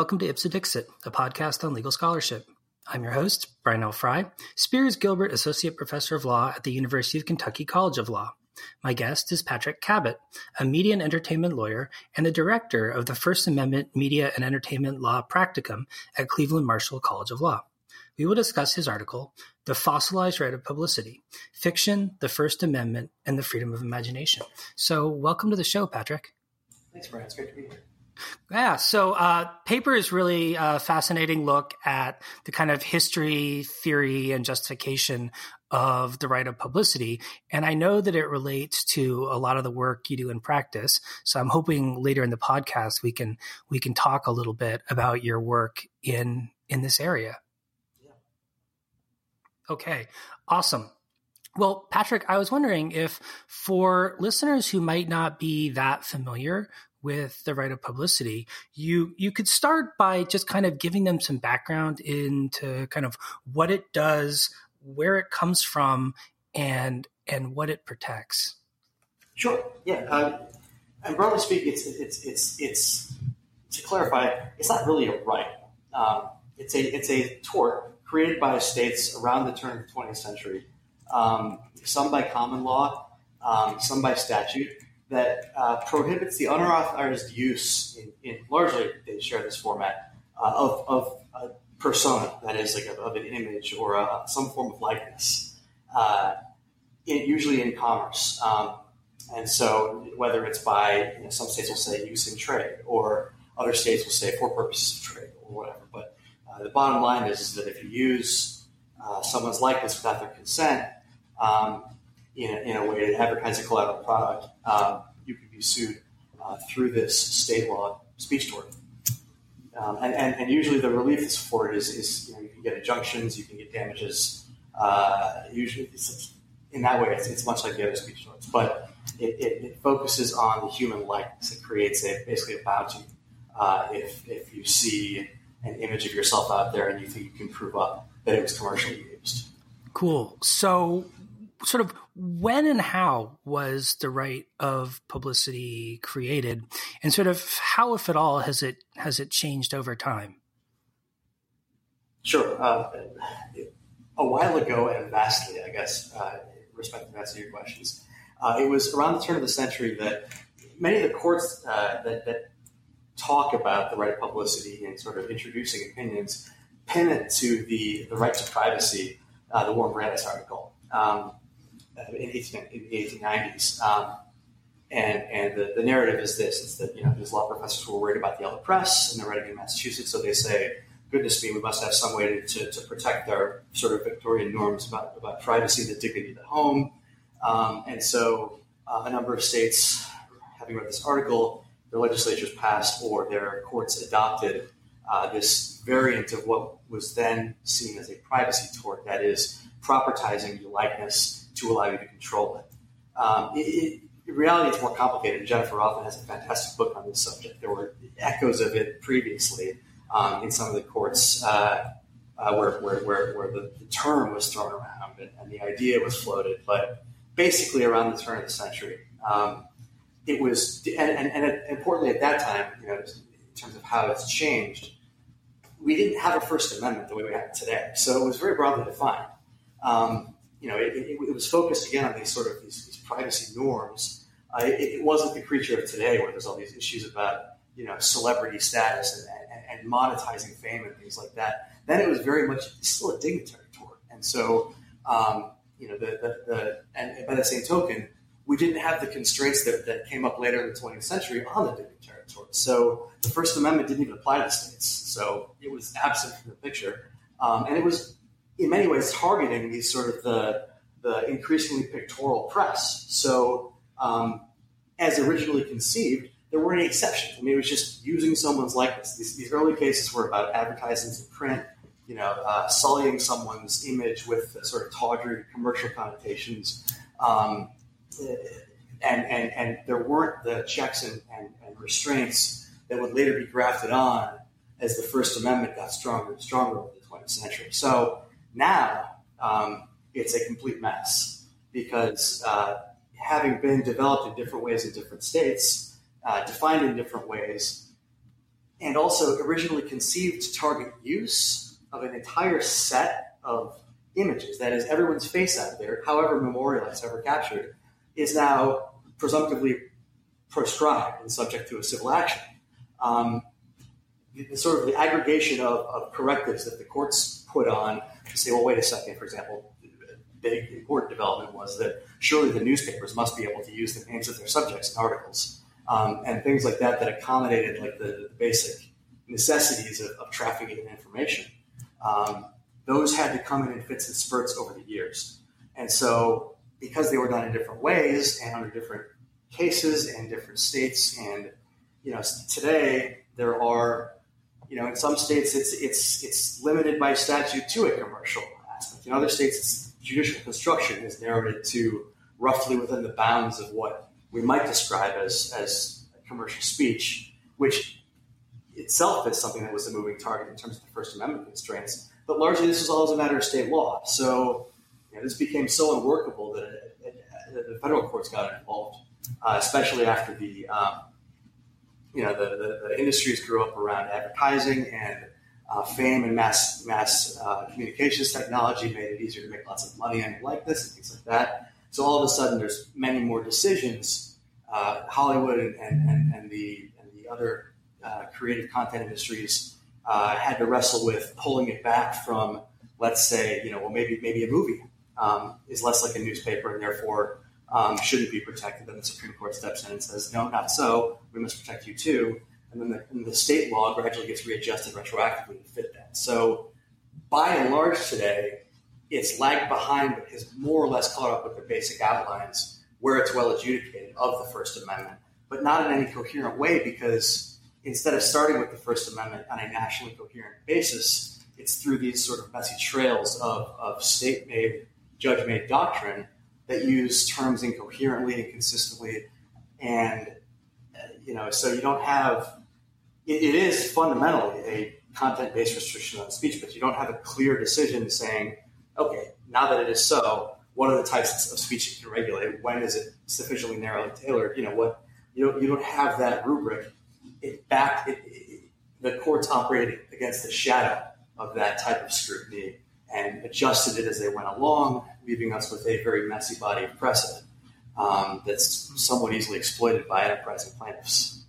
welcome to Ipse Dixit, a podcast on legal scholarship. I'm your host, Brian L. Frye, Spears Gilbert Associate Professor of Law at the University of Kentucky College of Law. My guest is Patrick Kabat, a media and entertainment lawyer and the director of the First Amendment Media and Entertainment Law Practicum at Cleveland Marshall College of Law. We will discuss his article, The Fossilized Right of Publicity Fiction, the First Amendment, and the Freedom of Imagination. So, welcome to the show, Patrick. Thanks, Brian. It's great to be here. Yeah, so uh, paper is really a fascinating look at the kind of history, theory, and justification of the right of publicity. And I know that it relates to a lot of the work you do in practice. So I'm hoping later in the podcast we can we can talk a little bit about your work in in this area. Yeah. Okay, awesome. Well, Patrick, I was wondering if for listeners who might not be that familiar with the right of publicity, you you could start by just kind of giving them some background into kind of what it does, where it comes from, and and what it protects. Sure. Yeah. Um, and broadly speaking, it's it's it's it's to clarify, it's not really a right. Um, it's a it's a tort created by states around the turn of the 20th century, um, some by common law, um, some by statute that uh, prohibits the unauthorized use, in, in, largely they share this format, uh, of, of a persona, that is, like a, of an image or a, some form of likeness, uh, in, usually in commerce. Um, and so, whether it's by, you know, some states will say use in trade, or other states will say for purposes of trade, or whatever. But uh, the bottom line is, is that if you use uh, someone's likeness without their consent, um, in a, in a way to advertise a collateral product, um, you can be sued uh, through this state law speech tort. Um, and, and, and, usually the relief that's afforded is, is you, know, you can get injunctions, you can get damages. Uh, usually, in that way, it's, it's, much like the other speech torts, but it, it, it, focuses on the human likeness. It creates a, basically a bounty uh, if, if you see an image of yourself out there and you think you can prove up that it was commercially used. Cool. So, sort of when and how was the right of publicity created? And sort of how if at all has it has it changed over time? Sure. Uh, a while ago and vastly i guess uh, to answer your questions. Uh, it was around the turn of the century that many of the courts uh, that, that talk about the right of publicity and sort of introducing opinions pin it to the, the right to privacy uh, the warren Brandeis article. Um, in, 18, in the 1890s. Um, and and the, the narrative is this: it's that you know these law professors were worried about the yellow press, and they're writing in Massachusetts, so they say, "Goodness me, we must have some way to, to, to protect our sort of Victorian norms about, about privacy, the dignity of the home." Um, and so, uh, a number of states, having read this article, their legislatures passed or their courts adopted uh, this variant of what was then seen as a privacy tort, that is, propertizing your likeness to allow you to control it. Um, it, it in reality, it's more complicated. Jennifer Rothman has a fantastic book on this subject. There were echoes of it previously um, in some of the courts uh, uh, where, where, where, where the, the, term was thrown around and, and, the idea was floated. But basically, around the turn of the century, um, it was, and, and, and, importantly at that time, you know, in terms of how it's changed, we didn't have a First Amendment the way we have it today. So it was very broadly defined. Um, you know, it, it, it, was focused again on these sort of these, these privacy norms. Uh, it, it, wasn't the creature of today where there's all these issues about you know celebrity status and, and, and, monetizing fame and things like that. Then it was very much still a dignitary tort, and so um, you know the, the, the and by the same token, we didn't have the constraints that, that came up later in the 20th century on the dignitary tort. So the First Amendment didn't even apply to states, so it was absent from the picture, um, and it was in many ways targeting these sort of the, the increasingly pictorial press. So, um, as originally conceived, there weren't any exceptions. I mean, it was just using someone's likeness. These, these early cases were about advertisements in print, you know, uh, sullying someone's image with sort of tawdry commercial connotations. Um, and, and, and there weren't the checks and, and, and restraints that would later be grafted on as the First Amendment got stronger and stronger over the 20th century. So now um, it's a complete mess because uh, having been developed in different ways in different states, uh, defined in different ways, and also originally conceived to target use of an entire set of images, that is, everyone's face out there, however memorialized, however captured, is now presumptively proscribed and subject to a civil action. Um, the, the, sort of the aggregation of, of, correctives that the courts put on say, well, wait a second, for example, big important development was that surely the newspapers must be able to use the names of their subjects in articles um, and things like that that accommodated like the, the basic necessities of, of, trafficking and information. Um, those had to come in in fits and spurts over the years. And so, because they were done in different ways and under different cases and different states, and you know, today there are, you know, in some states it's it's it's limited by statute to a commercial aspect. In other states, judicial construction has narrowed to roughly within the bounds of what we might describe as as commercial speech, which itself is something that was a moving target in terms of the First Amendment constraints. But largely, this was all as a matter of state law. So you know, this became so unworkable that it, it, the federal courts got involved, uh, especially after the um, you know the, the, the, industries grew up around advertising and uh, fame and mass mass uh, communications technology made it easier to make lots of money on like this and things like that. So all of a sudden, there's many more decisions. Uh, Hollywood and, and, and, the and the other uh, creative content industries uh, had to wrestle with pulling it back from, let's say, you know, well, maybe maybe a movie um, is less like a newspaper and therefore um, shouldn't be protected. Then the Supreme Court steps in and says, no, not so. We must protect you too. And then the, and the state law gradually gets readjusted retroactively to fit that. So by and large today, it's lagged behind, but has more or less caught up with the basic outlines where it's well adjudicated of the First Amendment, but not in any coherent way because instead of starting with the First Amendment on a nationally coherent basis, it's through these sort of messy trails of, of state made, judge made doctrine that use terms incoherently and consistently. And, uh, you know, so you don't have, it, it is fundamentally a content based restriction on speech, but you don't have a clear decision saying, okay, now that it is so, what are the types of speech you can regulate? When is it sufficiently narrowly tailored? You know, what, you don't, you don't have that rubric. It back, it, it, the courts operated against the shadow of that type of scrutiny and adjusted it as they went along, leaving us with a very messy body of precedent um, that's somewhat easily exploited by enterprising plaintiffs.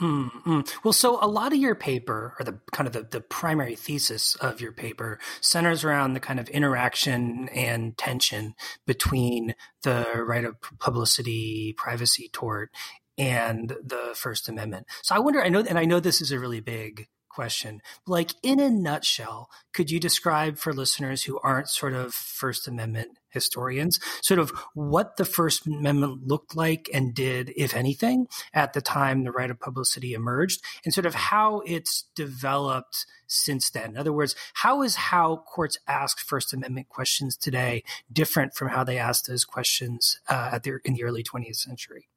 Mm-hmm. Well, so a lot of your paper, or the kind of the, the primary thesis of your paper, centers around the kind of interaction and tension between the right of publicity, privacy tort, and the First Amendment. So I wonder, I know, and I know this is a really big question. Like, in a nutshell, could you describe for listeners who aren't sort of First Amendment historians, sort of what the First Amendment looked like and did, if anything, at the time the right of publicity emerged, and sort of how it's developed since then? In other words, how is how courts ask First Amendment questions today different from how they asked those questions uh, at in the early 20th century?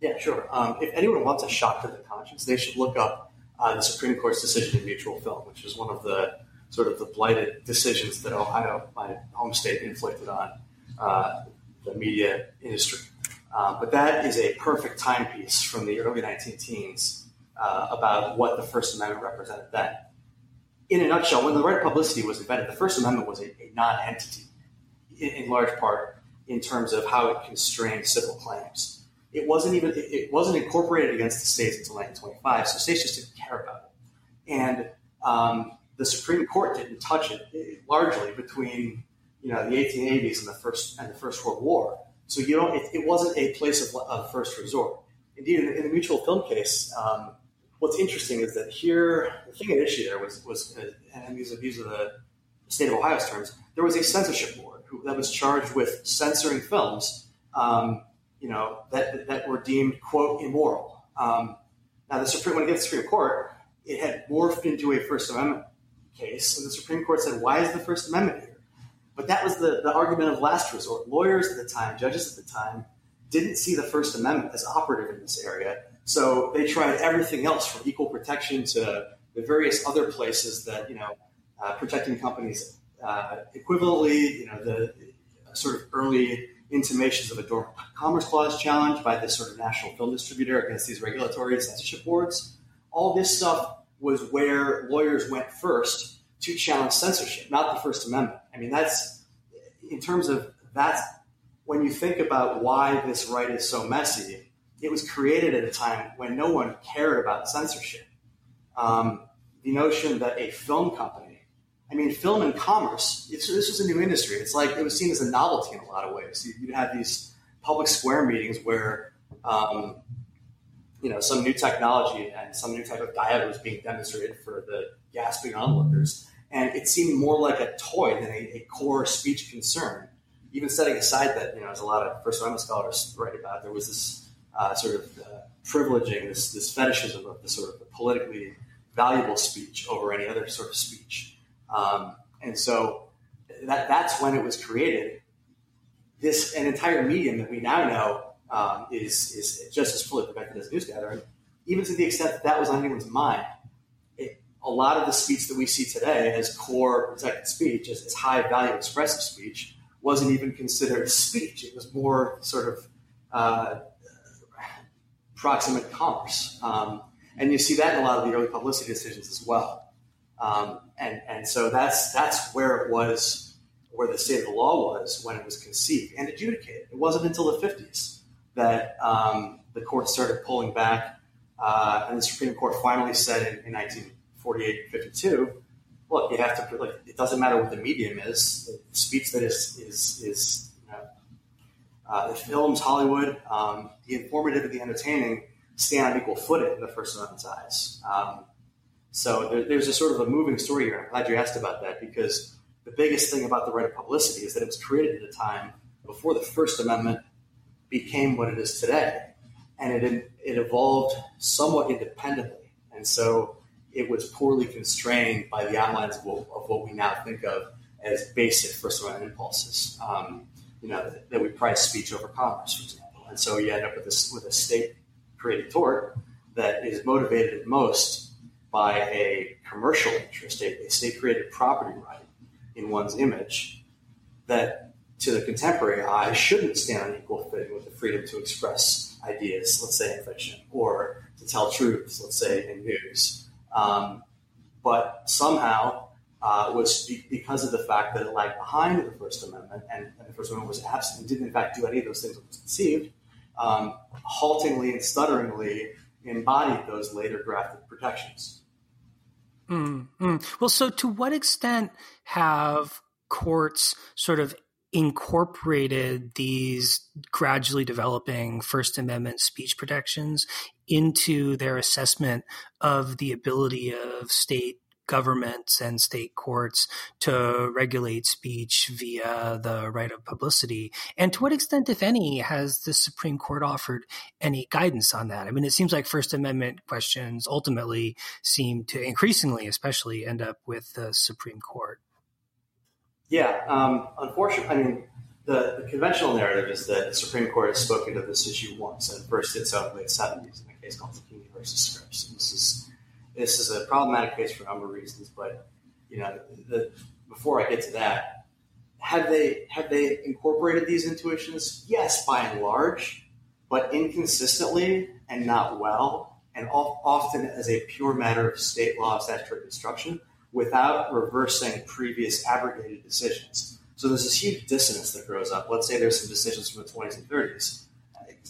Yeah, sure. Um, if anyone wants a shock to the conscience, they should look up uh, the Supreme Court's decision in mutual film, which was one of the sort of the blighted decisions that Ohio, my home state, inflicted on uh, the media industry. Uh, but that is a perfect timepiece from the early 19 teens uh, about what the First Amendment represented then. In a nutshell, when the right of publicity was invented, the First Amendment was a, a non entity, in, in large part, in terms of how it constrained civil claims it wasn't even it wasn't incorporated against the states until 1925. So states just didn't care about it, and um, the Supreme Court didn't touch it, it, largely between you know the 1880s and the first and the First World War. So you know it, it wasn't a place of, of, first resort. Indeed, in the, in the mutual film case, um, what's interesting is that here the thing at issue there was was uh, and these are these are the state of Ohio's terms. There was a censorship board who, that was charged with censoring films. Um, you know, that, that were deemed, quote, immoral. Um, now, the Supreme, when it gets to the Supreme Court, it had morphed into a First Amendment case, and the Supreme Court said, why is the First Amendment here? But that was the, the argument of last resort. Lawyers at the time, judges at the time, didn't see the First Amendment as operative in this area. So they tried everything else from equal protection to the various other places that, you know, uh, protecting companies uh, equivalently, you know, the sort of early intimations of a Dormant Commerce Clause challenge by this sort of national film distributor against these regulatory censorship boards. All this stuff was where lawyers went first to challenge censorship, not the First Amendment. I mean, that's in terms of that's when you think about why this right is so messy. It was created at a time when no one cared about censorship. Um, the notion that a film company, I mean, film and commerce, this was a new industry. It's like it was seen as a novelty in a lot of ways. You'd have these public square meetings where um, you know some new technology and some new type of diet was being demonstrated for the gasping onlookers, and it seemed more like a toy than a, a core speech concern. Even setting aside that you know, as a lot of First Amendment scholars write about, there was this uh, sort of uh, privileging, this this fetishism of the sort of the politically valuable speech over any other sort of speech, um, and so that that's when it was created. This an entire medium that we now know um, is, is just as fully protected as news gathering, even to the extent that that was on anyone's mind. It, a lot of the speech that we see today as core protected speech, as, as high value expressive speech, wasn't even considered speech. It was more sort of uh, proximate commerce. Um, and you see that in a lot of the early publicity decisions as well. Um, and, and so that's, that's where it was, where the state of the law was when it was conceived and adjudicated. It wasn't until the 50s that um, the court started pulling back, uh, and the Supreme Court finally said in, in 1948 52, look, you have to, like, it doesn't matter what the medium is, the speech that is, is, is uh, the films, Hollywood, um, the informative and the entertaining stand on equal footing in the First Amendment's eyes. Um, so there, there's a sort of a moving story here. I'm glad you asked about that because the biggest thing about the right of publicity is that it was created at a time before the First Amendment became what it is today. And it, it evolved somewhat independently. And so it was poorly constrained by the outlines of what, of what we now think of as basic First Amendment impulses. Um, you know, that, that, we prize speech over commerce, for example. And so you end up with, this, with a state created tort that is motivated at most by a commercial interest, a, state created property right in one's image that to the contemporary eye shouldn't stand on equal footing with the freedom to express ideas, let's say in fiction, or to tell truths, let's say in news. Um, but somehow uh, was be- because of the fact that it lagged behind the First Amendment, and, and, the First Amendment was absent and didn't in fact do any of those things that was conceived, um, haltingly and stutteringly embodied those later drafted protections. Mm-hmm. Well, so to what extent have courts sort of incorporated these gradually developing First Amendment speech protections into their assessment of the ability of state governments and state courts to regulate speech via the right of publicity? And to what extent, if any, has the Supreme Court offered any guidance on that? I mean, it seems like First Amendment questions ultimately seem to increasingly, especially, end up with the Supreme Court. Yeah, um, unfortunately, I mean, the, the, conventional narrative is that the Supreme Court has spoken to this issue once, and first so in the late 70s in a case called Zacchini versus Scripps. And this is this is a problematic case for a number of reasons, but you know, the, before I get to that, have they have they incorporated these intuitions? Yes, by and large, but inconsistently and not well, and often as a pure matter of state law statutory construction without reversing previous abrogated decisions. So there's this huge dissonance that grows up. Let's say there's some decisions from the 20s and 30s,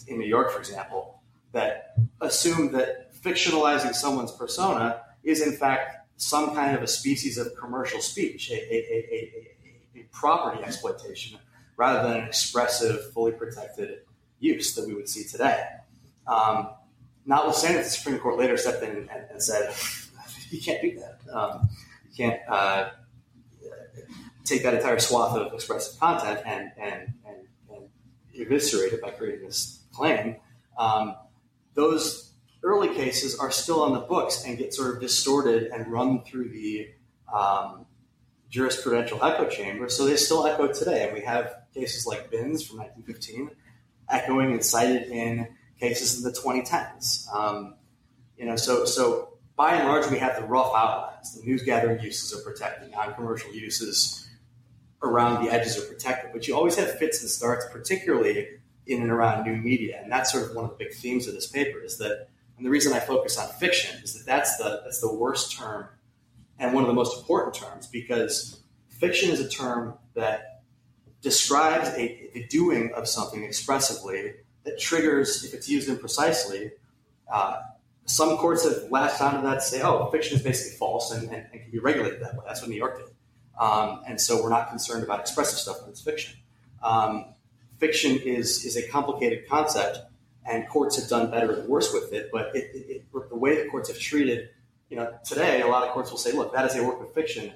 in New York, for example, that assume that fictionalizing someone's persona is in fact some kind of a species of commercial speech, a, a, a, a property exploitation, rather than an expressive, fully protected use that we would see today. Um, notwithstanding, the Supreme Court later stepped in and, and said, you can't do that. Um, can't uh, take that entire swath of expressive content and, and, and, and eviscerate it by creating this claim. Um, those early cases are still on the books and get sort of distorted and run through the um, jurisprudential echo chamber. So they still echo today. And we have cases like Binns from 1915 echoing and cited in cases in the 2010s. Um, you know, so so by and large, we have the rough outlines. The news gathering uses are protected, non commercial uses around the edges are protected. But you always have fits and starts, particularly in and around new media. And that's sort of one of the big themes of this paper is that And the reason I focus on fiction is that that's the that's the worst term and one of the most important terms because fiction is a term that describes a, the doing of something expressively that triggers, if it's used imprecisely, uh, some courts have latched onto that to say, oh, fiction is basically false and, and, and, can be regulated that way. That's what New York did. Um, and so we're not concerned about expressive stuff when it's fiction. Um, fiction is, is a complicated concept, and courts have done better and worse with it. But it, it, it, the way that courts have treated, you know, today, a lot of courts will say, look, that is a work of fiction.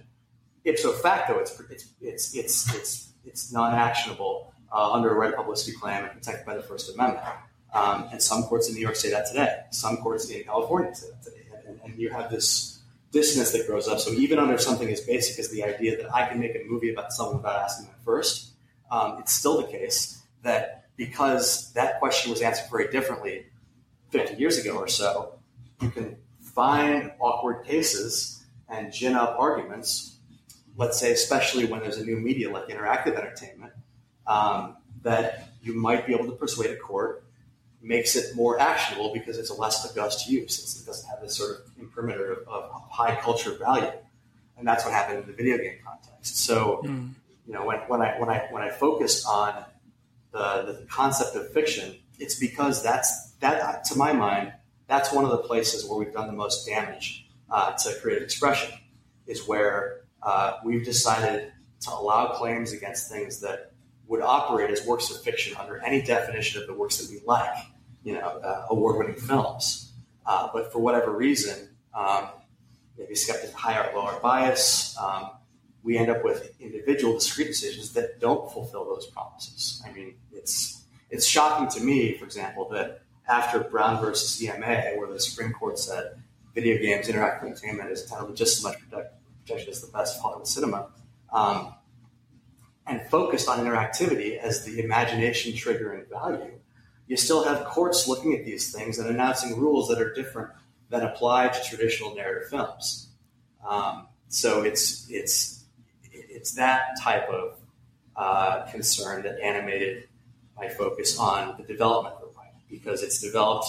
Ipso facto, it's, it's, it's, it's, it's, it's non actionable uh, under a right of publicity claim and protected by the First Amendment. Um, and some courts in New York say that today. Some courts in California say that today. And, and, you have this dissonance that grows up. So even under something as basic as the idea that I can make a movie about someone without asking them first, um, it's still the case that because that question was answered very differently 50 years ago or so, you can find awkward cases and gin up arguments, let's say, especially when there's a new media like interactive entertainment, um, that you might be able to persuade a court makes it more actionable because it's a less august use. since It doesn't have this sort of imprimatur of, of, high culture value, and that's what happened in the video game context. So, mm. you know, when, when I when I when I focus on the, the concept of fiction, it's because that's that to my mind that's one of the places where we've done the most damage uh, to creative expression is where uh, we've decided to allow claims against things that would operate as works of fiction under any definition of the works that we like, you know, uh, award-winning films. Uh, but for whatever reason, um, maybe skeptic high art, low art bias, um, we end up with individual discrete decisions that don't fulfill those promises. I mean, it's it's shocking to me, for example, that after Brown versus EMA, where the Supreme Court said video games, interactive entertainment is entitled to just as much protection as the best Hollywood cinema, um, and focused on interactivity as the imagination triggering value, you still have courts looking at these things and announcing rules that are different than apply to traditional narrative films. Um, so it's it's it's that type of uh, concern that animated my focus on the development of the right because it's developed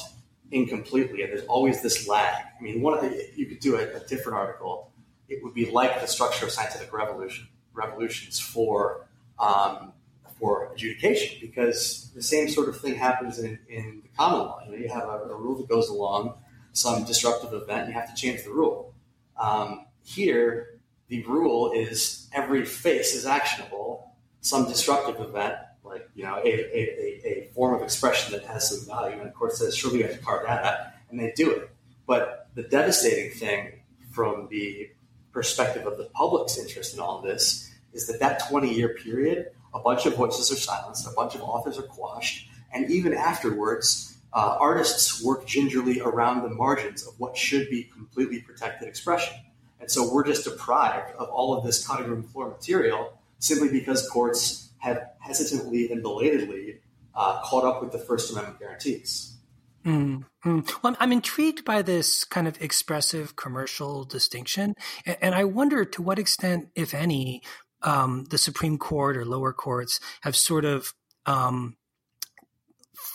incompletely and there's always this lag. I mean, one of the, you could do a, a different article. It would be like the structure of scientific revolution revolutions for um, for adjudication because the same sort of thing happens in, in the common law. You know, you have a, a, rule that goes along some disruptive event, you have to change the rule. Um, here, the rule is every face is actionable. Some disruptive event, like you know, a, a, a, form of expression that has some value, and of course says, "Sure, we have to carve that out," and they do it. But the devastating thing, from the perspective of the public's interest in all this, is that that 20 year period, a bunch of voices are silenced, a bunch of authors are quashed, and even afterwards, uh, artists work gingerly around the margins of what should be completely protected expression. And so we're just deprived of all of this cutting room floor material simply because courts have hesitantly and belatedly uh, caught up with the First Amendment guarantees. Mm-hmm. Well, I'm intrigued by this kind of expressive commercial distinction. And I wonder to what extent, if any, um, the Supreme Court or lower courts have sort of um,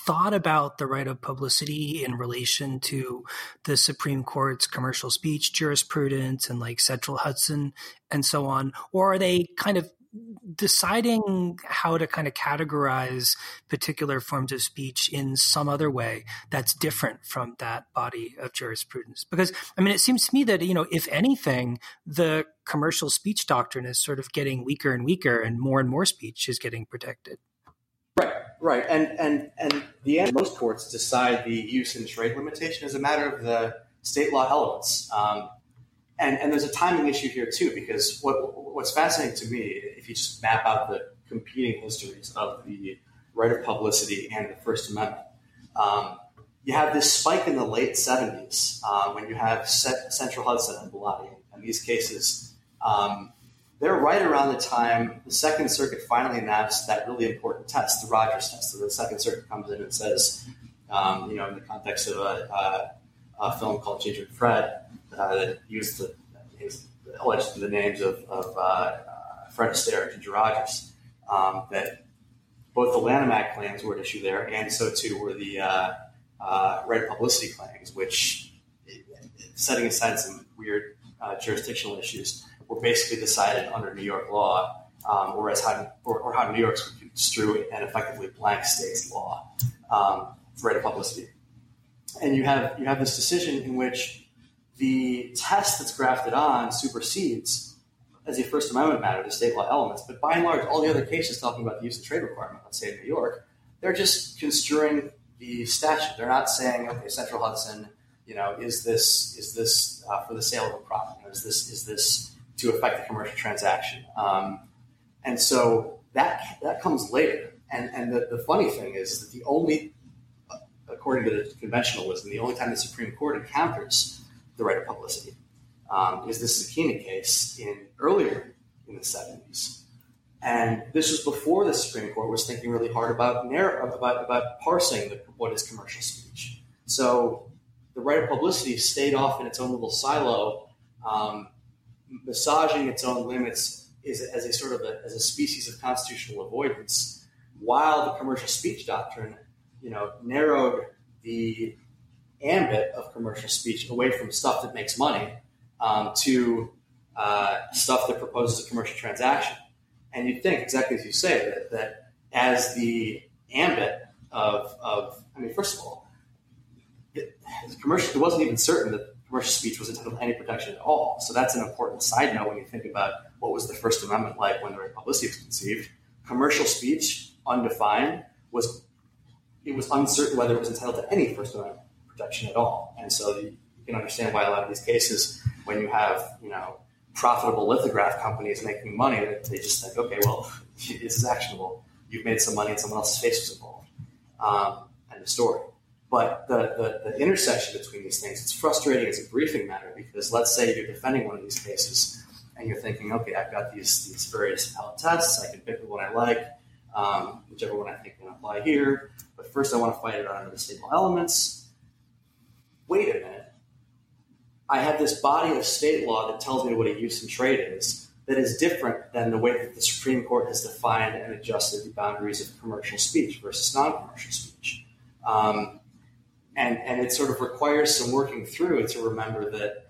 thought about the right of publicity in relation to the Supreme Court's commercial speech jurisprudence and like Central Hudson and so on? Or are they kind of deciding how to kind of categorize particular forms of speech in some other way that's different from that body of jurisprudence because i mean it seems to me that you know if anything the commercial speech doctrine is sort of getting weaker and weaker and more and more speech is getting protected right and and and the end most courts decide the use and trade limitation as a matter of the state law elements um, and, and there's a timing issue here too, because what, what's fascinating to me, if you just map out the competing histories of the right of publicity and the First Amendment, um, you have this spike in the late 70s uh, when you have Central Hudson and Bellotti. And these cases, um, they're right around the time the Second Circuit finally announced that really important test, the Rogers test. So the Second Circuit comes in and says, um, you know, in the context of a, a, a film called Ginger Fred, uh, that used the, his, alleged the names of, of uh, uh, Fred Astaire and Ginger Rogers. Um, that both the Lanham Act claims were at issue there, and so too were the uh, uh, right publicity claims, which, setting aside some weird uh, jurisdictional issues, were basically decided under New York law, um, or as how or, or, how New York's would construe and effectively blank states law um, for right of publicity. And you have you have this decision in which the test that's grafted on supersedes as a First Amendment matter the state law elements, but by and large, all the other cases talking about the use of trade requirement, let's say in New York, they're just construing the statute. They're not saying, okay, Central Hudson, you know, is this is this uh, for the sale of a product? Is this is this to affect the commercial transaction? Um, and so that that comes later. And and the, the funny thing is that the only, according to the conventional wisdom, the only time the Supreme Court encounters the right of publicity um, is the Zacchini case in earlier in the 70s. And this was before the Supreme Court was thinking really hard about narrow, about, about parsing the, what is commercial speech. So the right of publicity stayed off in its own little silo, um, massaging its own limits is, as a sort of a, as a species of constitutional avoidance, while the commercial speech doctrine, you know, narrowed the ambit of commercial speech away from stuff that makes money um, to uh, stuff that proposes a commercial transaction. And you'd think, exactly as you say, that, that as the ambit of, of, I mean, first of all, it, commercial, it wasn't even certain that commercial speech was entitled to any protection at all. So that's an important side note when you think about what was the First Amendment like when the right publicity was conceived. Commercial speech, undefined, was it was uncertain whether it was entitled to any First Amendment protection at all. And so you, can understand why a lot of these cases, when you have you know profitable lithograph companies making money, they just think, okay, well, this is actionable. You've made some money and someone else's face was involved. Um, and the story. But the, the, the, intersection between these things, it's frustrating as a briefing matter because let's say you're defending one of these cases and you're thinking, okay, I've got these, these various appellate tests. I can pick the one I like, um, whichever one I think can apply here. But first, I want to fight it under the stable elements. Wait a minute I have this body of state law that tells me what a use and trade is that is different than the way that the Supreme Court has defined and adjusted the boundaries of commercial speech versus non commercial speech. Um, and, and it sort of requires some working through to remember that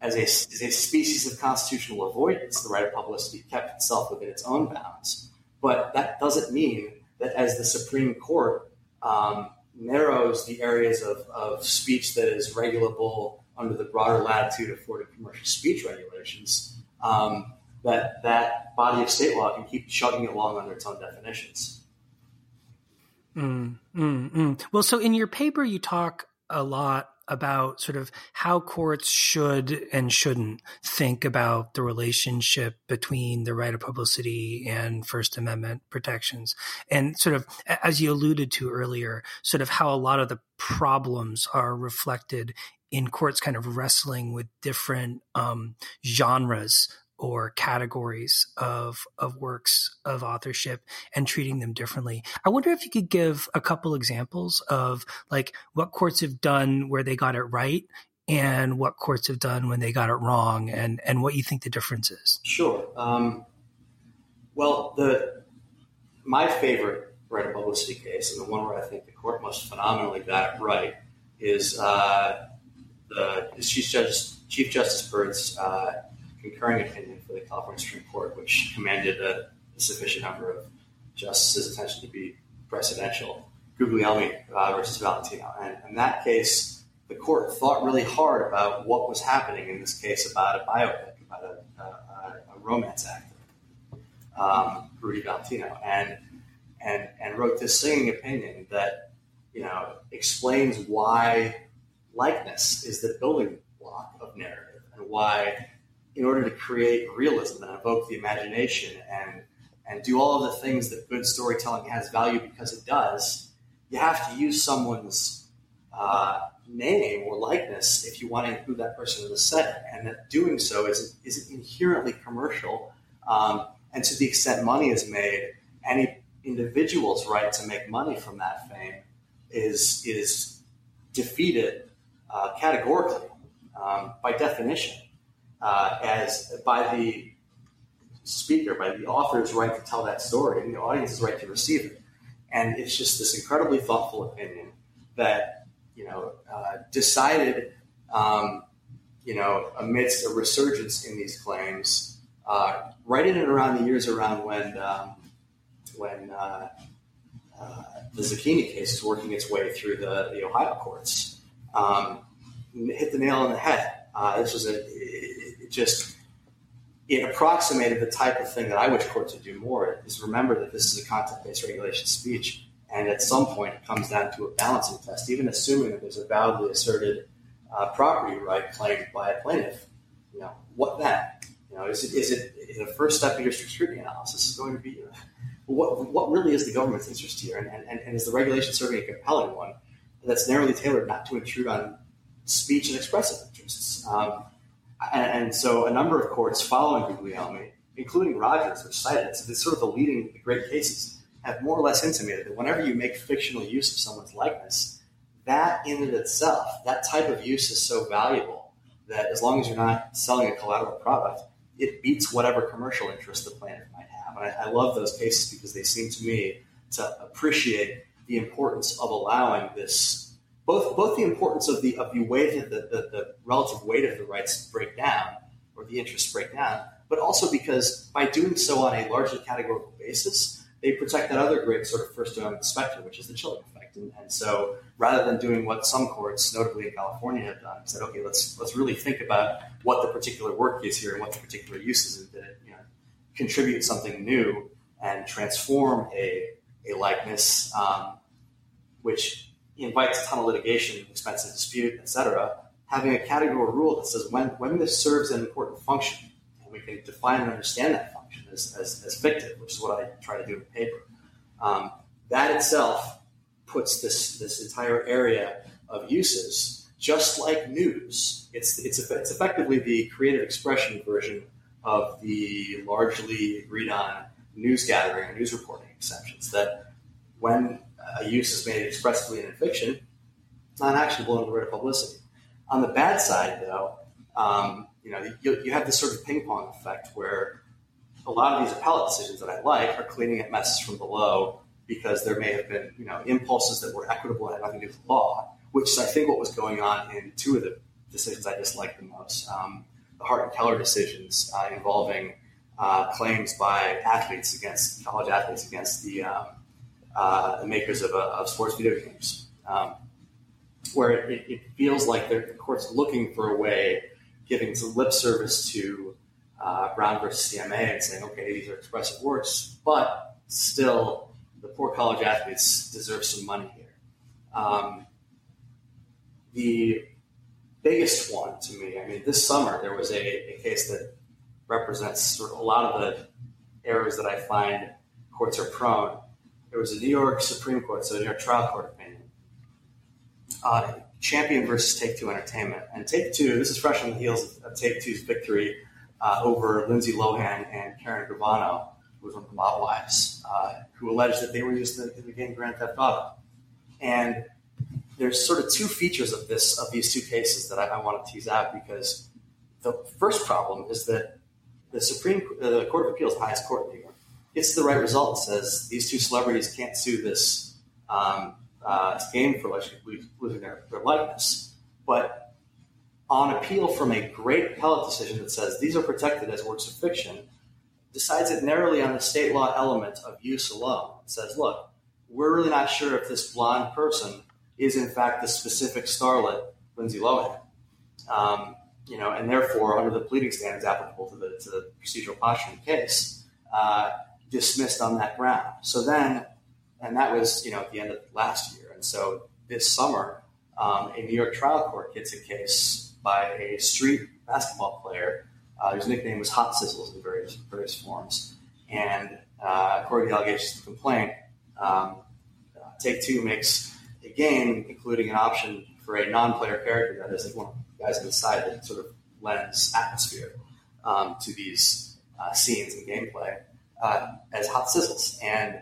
as a, as a species of constitutional avoidance, the right of publicity kept itself within its own bounds. But that doesn't mean that as the Supreme Court um, narrows the areas of, of speech that is regulable under the broader latitude afforded commercial speech regulations, um, that that body of state law can keep chugging along under its own definitions. Mm, mm, mm. Well, so in your paper, you talk a lot about sort of how courts should and shouldn't think about the relationship between the right of publicity and First Amendment protections. And sort of, as you alluded to earlier, sort of how a lot of the problems are reflected in courts kind of wrestling with different um, genres or categories of of works of authorship and treating them differently. I wonder if you could give a couple examples of like what courts have done where they got it right and what courts have done when they got it wrong and and what you think the difference is. Sure. Um, well, the my favorite right of publicity case and the one where I think the court most phenomenally got it right is uh, the Chief Justice, Chief Justice Bird's uh, concurring opinion for the California Supreme Court, which commanded a, sufficient number of justices' attention to be precedential. Guglielmi uh, versus Valentino. And in that case, the court thought really hard about what was happening in this case about a biopic, about a, a, a romance actor, um, Rudy Valentino, and, and, and wrote this singing opinion that you know explains why likeness is the building block of narrative and why in order to create realism and evoke the imagination and and do all of the things that good storytelling has value because it does, you have to use someone's uh, name or likeness if you want to include that person in the set, and that doing so is is inherently commercial. Um, and to the extent money is made, any individual's right to make money from that fame is is defeated uh, categorically, um, by definition, uh, as by the speaker, by the author's right to tell that story and the audience's right to receive it. And it's just this incredibly thoughtful opinion that you know, uh, decided, um, you know, amidst a resurgence in these claims, uh, right in and around the years around when um, when uh, uh, the Zacchini case is working its way through the, the Ohio courts. Um, hit the nail on the head. Uh, this was a just it approximated the type of thing that I wish courts would do more. Is remember that this is a content-based regulation speech, and at some point it comes down to a balancing test. Even assuming that there's a validly asserted uh, property right claimed by a plaintiff, you know what then? You know, is it is it, is a first step in your scrutiny analysis is going to be uh, what what really is the government's interest here, and, and, and is the regulation serving a compelling one that's narrowly tailored not to intrude on speech and expressive interests? Um, and, and, so a number of courts following Guglielmi, including Rogers, which cited it, so it's sort of the leading the great cases, have more or less intimated that whenever you make fictional use of someone's likeness, that in and itself, that type of use is so valuable that as long as you're not selling a collateral product, it beats whatever commercial interest the plaintiff might have. And I, I love those cases because they seem to me to appreciate the importance of allowing this both both the importance of the of the weight of the, the, the relative weight of the rights break down or the interests break down, but also because by doing so on a largely categorical basis, they protect that other great sort of first amendment spectrum, which is the chilling effect. And, and, so rather than doing what some courts, notably in California, have done, said, okay, let's let's really think about what the particular work is here and what the particular use is, and that it you know, contribute something new and transform a, a likeness, um, which invites a ton of litigation, expensive dispute, etc. Having a categorical rule that says when, when this serves an important function, and we can define and understand that function as, as, as fictive, which is what I try to do in the paper. Um, that itself puts this, this entire area of uses just like news. It's, it's, it's effectively the creative expression version of the largely agreed on news gathering and news reporting exceptions that when a use is made expressly in a fiction, it's not actionable in the writ of publicity. On the bad side, though, um, you know, you, you have this sort of ping pong effect where a lot of these appellate decisions that I like are cleaning up messes from below because there may have been, you know, impulses that were equitable and had nothing to do with the law, which is, I think, what was going on in two of the decisions I disliked the most. Um, the Hart and Keller decisions uh, involving uh, claims by athletes against college athletes against the um, uh, the makers of, uh, of, sports video games, um, where it, it, feels like the court's looking for a way, giving some lip service to uh, Brown versus EMA and saying, okay, these are expressive works, but still the poor college athletes deserve some money here. Um, the biggest one to me, I mean, this summer there was a, a case that represents sort of a lot of the errors that I find courts are prone there was a New York Supreme Court, so a New York trial court opinion. Uh, Champion versus Take Two Entertainment. And Take Two, this is fresh on the heels of Take Two's victory uh, over Lindsay Lohan and Karen Gravano, who was one of the mob wives, uh, who alleged that they were used in the game Grand Theft Auto. And there's sort of two features of this of these two cases that I, I want to tease out because the first problem is that the Supreme uh, the Court of Appeals, the highest court in New York, gets the right result says these two celebrities can't sue this um, uh, game for losing their, their likeness. But on appeal from a great appellate decision that says these are protected as works of fiction, decides it narrowly on the state law element of use alone. It says, look, we're really not sure if this blonde person is in fact the specific starlet Lindsay Lohan. Um, you know, and therefore, under the pleading standards applicable to the, to the procedural posture of the case, uh, dismissed on that ground. So then, and that was you know at the end of last year, and so this summer, um, a New York trial court gets a case by a street basketball player uh, whose nickname was Hot Sizzles in various various forms, and uh, according to the allegations of the complaint, um, uh, Take Two makes a game including an option for a non-player character that is like one of the guys on the side that sort of lends atmosphere um, to these uh, scenes and gameplay uh, as hot sizzles. And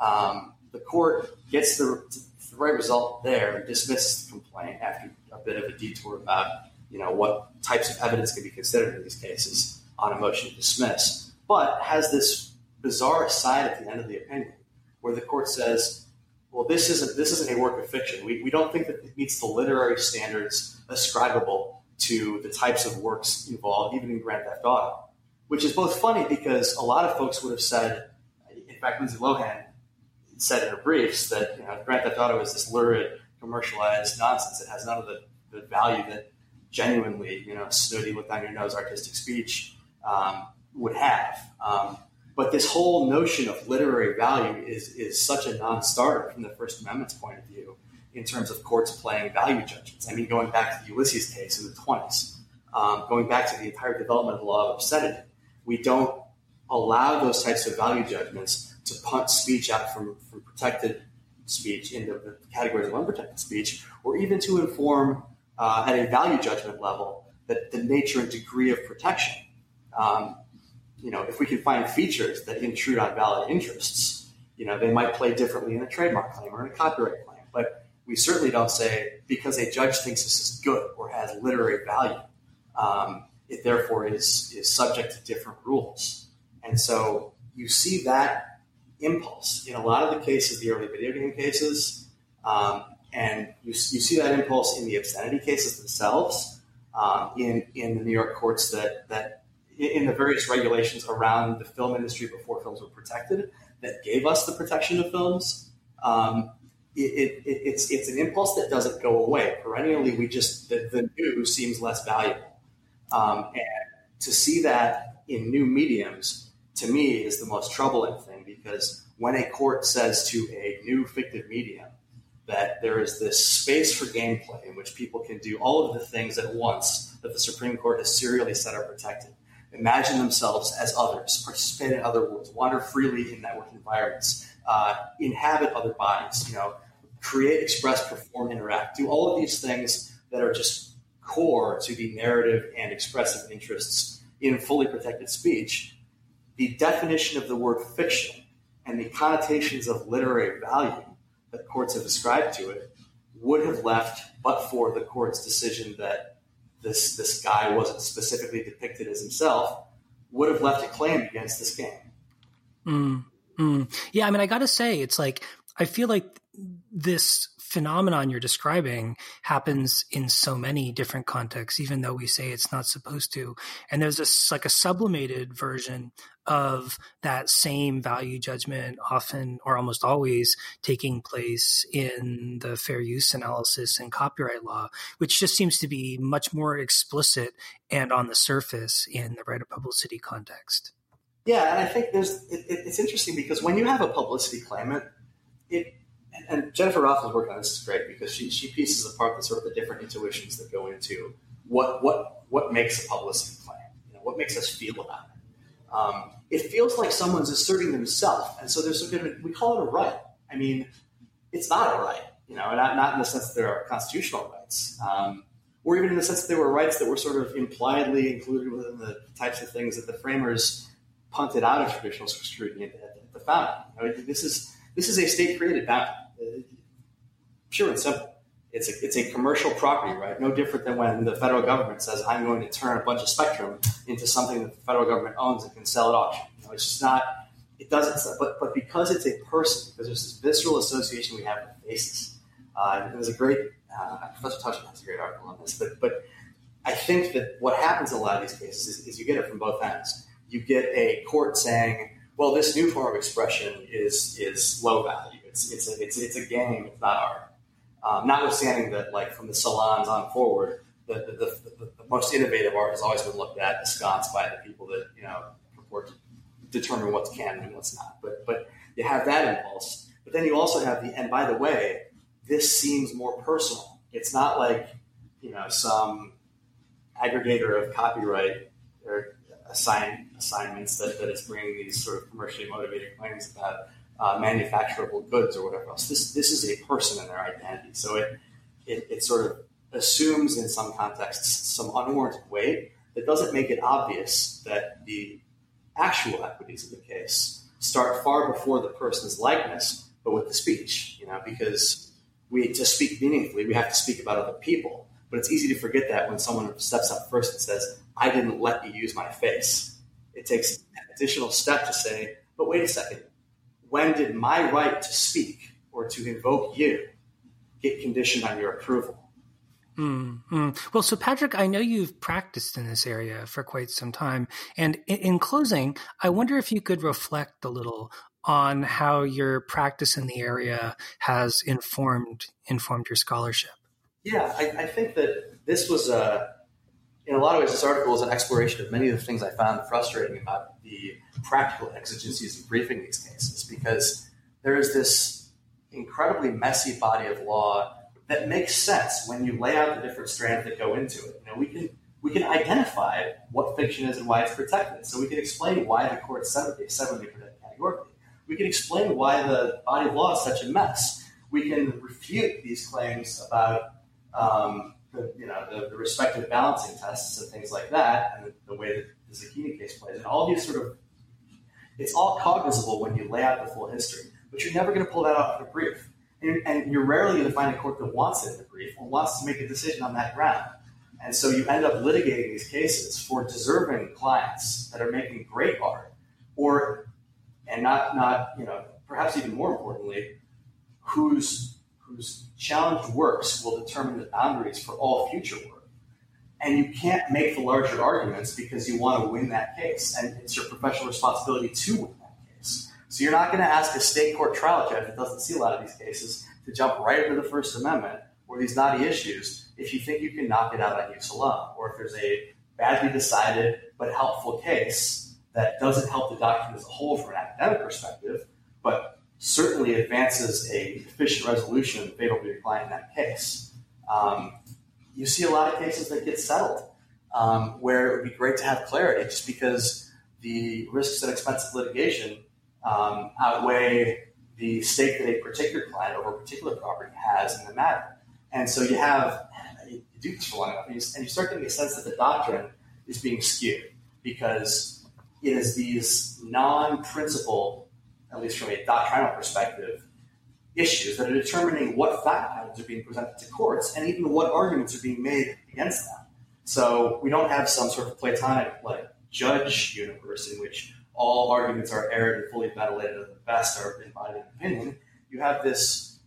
um, the court gets the, the, right result there and dismisses the complaint after a bit of a detour about you know what types of evidence can be considered in these cases on a motion to dismiss, but has this bizarre aside at the end of the opinion where the court says well, this isn't this isn't a work of fiction. We, we don't think that it meets the literary standards ascribable to the types of works involved, even in Grand Theft Auto, which is both funny because a lot of folks would have said, in fact, Lindsay Lohan said in her briefs that you know, Grand Theft Auto is this lurid, commercialized nonsense. It has none of the, the value that genuinely, you know, snooty, look down your nose, artistic speech um, would have. Um, but this whole notion of literary value is, is such a non-starter from the First Amendment's point of view in terms of courts playing value judgments. I mean, going back to the Ulysses case in the 20s, um, going back to the entire development of the law of obscenity, we don't allow those types of value judgments to punt speech out from, from protected speech into the categories of unprotected speech, or even to inform uh, at a value judgment level that the nature and degree of protection. Um, you know, if we can find features that intrude on valid interests, you know, they might play differently in a trademark claim or in a copyright claim. But we certainly don't say because a judge thinks this is good or has literary value, um, it therefore is is subject to different rules. And so you see that impulse in a lot of the cases, the early video game cases, um, and you, you see that impulse in the obscenity cases themselves. Um, in in the New York courts that that in the various regulations around the film industry before films were protected that gave us the protection of films. Um, it, it, it's it's an impulse that doesn't go away. Perennially, we just the, the new seems less valuable, um, and to see that in new mediums to me is the most troubling thing because when a court says to a new fictive medium that there is this space for gameplay in which people can do all of the things at once that the Supreme Court has serially said are protected imagine themselves as others, participate in other worlds, wander freely in network environments, uh, inhabit other bodies, you know, create, express, perform, interact, do all of these things that are just core to the narrative and expressive interests in fully protected speech. The definition of the word fiction and the connotations of literary value that courts have ascribed to it would have left but for the court's decision that this this guy wasn't specifically depicted as himself, would have left a claim against this game. Mm, mm. Yeah, I mean, I got to say, it's like I feel like this phenomenon you're describing happens in so many different contexts, even though we say it's not supposed to. And there's this like a sublimated version of that same value judgment, often or almost always taking place in the fair use analysis and copyright law, which just seems to be much more explicit and on the surface in the right of publicity context. Yeah, and I think there's it, it's interesting because when you have a publicity claimant, it and Jennifer Roth has worked on this is great because she, she pieces apart the sort of the different intuitions that go into what what what makes a publicity claim, you know, what makes us feel about it. Um, it feels like someone's asserting themselves, and so there's a bit of we call it a right. I mean, it's not a right, you know, not not in the sense that there are constitutional rights, um, or even in the sense that there were rights that were sort of impliedly included within the types of things that the framers punted out of traditional scrutiny at the founding. You know, this is this is a state created boundary pure and simple. It's a, it's a commercial property right? No different than when the federal government says, I'm going to turn a bunch of spectrum into something that the federal government owns and can sell at auction. You know, it's just not, it doesn't, but, but because it's a person, because there's this visceral association we have with faces. Uh, there's a great, uh, Professor Touchman has a great article on this, but, but I think that what happens in a lot of these cases is, is you get it from both ends. You get a court saying, well, this new form of expression is, is low value it's it's a, it's, it's a game. It's not art. Um, notwithstanding that, like from the salons on forward, the the, the, the, the most innovative art has always been looked at askance by the people that you know purport to determine what's canon and what's not. But but you have that impulse. But then you also have the and by the way, this seems more personal. It's not like you know some aggregator of copyright or assign assignments that, that is bringing these sort of commercially motivated claims about uh, manufacturable goods or whatever else. This this is a person and their identity. So it, it, it sort of assumes in some contexts some unwarranted weight that doesn't make it obvious that the actual equities of the case start far before the person's likeness, but with the speech. You know, because we to speak meaningfully, we have to speak about other people. But it's easy to forget that when someone steps up first and says, "I didn't let you use my face." It takes an additional step to say, "But wait a second, when did my right to speak or to invoke you get conditioned on your approval. Mm-hmm. Well, so Patrick, I know you've practiced in this area for quite some time. And in, in, closing, I wonder if you could reflect a little on how your practice in the area has informed informed your scholarship. Yeah, I, I think that this was a, in a lot of ways, this article is an exploration of many of the things I found frustrating about the practical exigencies of briefing these cases, because there is this incredibly messy body of law that makes sense when you lay out the different strands that go into it. You know, we can we can identify what fiction is and why it's protected. So we can explain why the court said they said they protected categorically. We can explain why the body of law is such a mess. We can refute these claims about um, the, you know the, the, respective balancing tests and things like that, and the, the way that the Zacchini case plays, and all these sort of it's all cognizable when you lay out the full history, but you're never going to pull that out in a brief. And, and you're rarely going to find a court that wants it in the brief or wants to make a decision on that ground. And so you end up litigating these cases for deserving clients that are making great art, or and not not you know perhaps even more importantly, whose whose challenged works will determine the boundaries for all future work. And you can't make the larger arguments because you want to win that case, and it's your professional responsibility to win that case. so you're not going to ask a state court trial judge that doesn't see a lot of these cases to jump right into the First Amendment or these knotty issues if you think you can knock it out on use alone, or if there's a badly decided but helpful case that doesn't help the doctrine as a whole from an academic perspective, but certainly advances a efficient resolution fatal to your client in that case. Um, you see a lot of cases that get settled um, where it would be great to have clarity just because the risks and expense of litigation um, outweigh the stake that a particular client over a particular property has in the matter. And so you have, you do this for long enough, and you, and you start getting a sense that the doctrine is being skewed because it is these non principle, at least from a doctrinal perspective, issues that are determining what fact are being presented to courts and even what arguments are being made against them. So we don't have some sort of Platonic like judge universe in which all arguments are aired and fully ventilated at the best are embodied opinion, you have this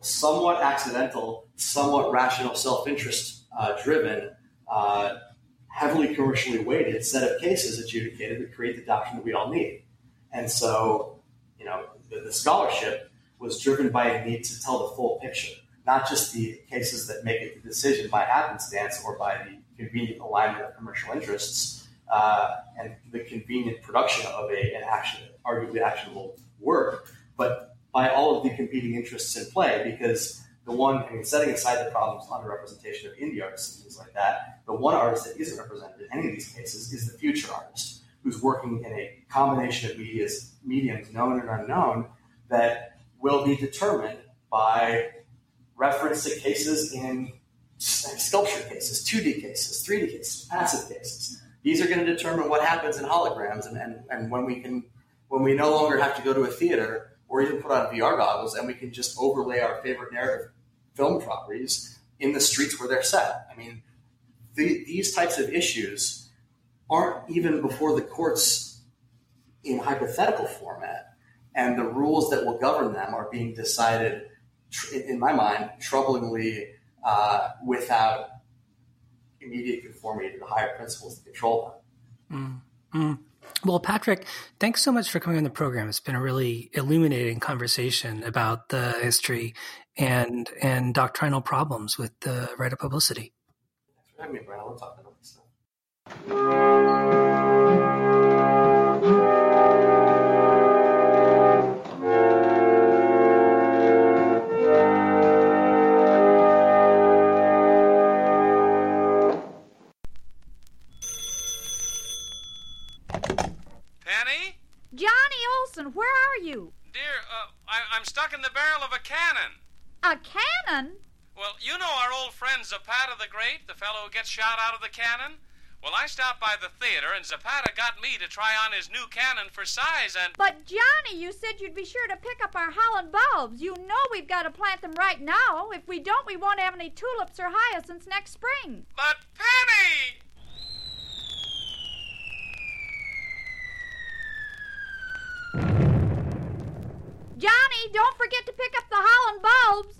somewhat accidental, somewhat rational, self-interest uh, driven, uh, heavily commercially weighted set of cases adjudicated that create the doctrine that we all need. And so, you know, the, the scholarship was driven by a need to tell the full picture, not just the cases that make it the decision by happenstance or by the convenient alignment of commercial interests, uh, and the convenient production of a, an action, arguably actionable work, but by all of the competing interests in play, because the one, I mean, setting aside the problems of underrepresentation of indie artists and things like that, the one artist that isn't represented in any of these cases is the future artist, who's working in a combination of medias, mediums, known and unknown, that will be determined by reference to cases in sculpture cases, 2D cases, 3D cases, passive cases these are going to determine what happens in holograms and, and, and when we can when we no longer have to go to a theater or even put on VR goggles and we can just overlay our favorite narrative film properties in the streets where they're set. I mean, the, these types of issues aren't even before the courts in hypothetical format, and the rules that will govern them are being decided, in my mind, troublingly uh, without immediate conformity to the higher principles that control them. Mm-hmm. Well, Patrick, thanks so much for coming on the program. It's been a really illuminating conversation about the history and and doctrinal problems with the right of publicity. Thanks for having me, Brian. I love talking about this stuff. where are you? Dear, uh, I, am stuck in the barrel of a cannon. A cannon? Well, you know our old friend Zapata the Great, the fellow who gets shot out of the cannon? Well, I stopped by the theater, and Zapata got me to try on his new cannon for size, and. But, Johnny, you said you'd be sure to pick up our Holland bulbs. You know we've got to plant them right now. If we don't, we won't have any tulips or hyacinths next spring. But, Penny! Johnny, don't forget to pick up the Holland bulbs.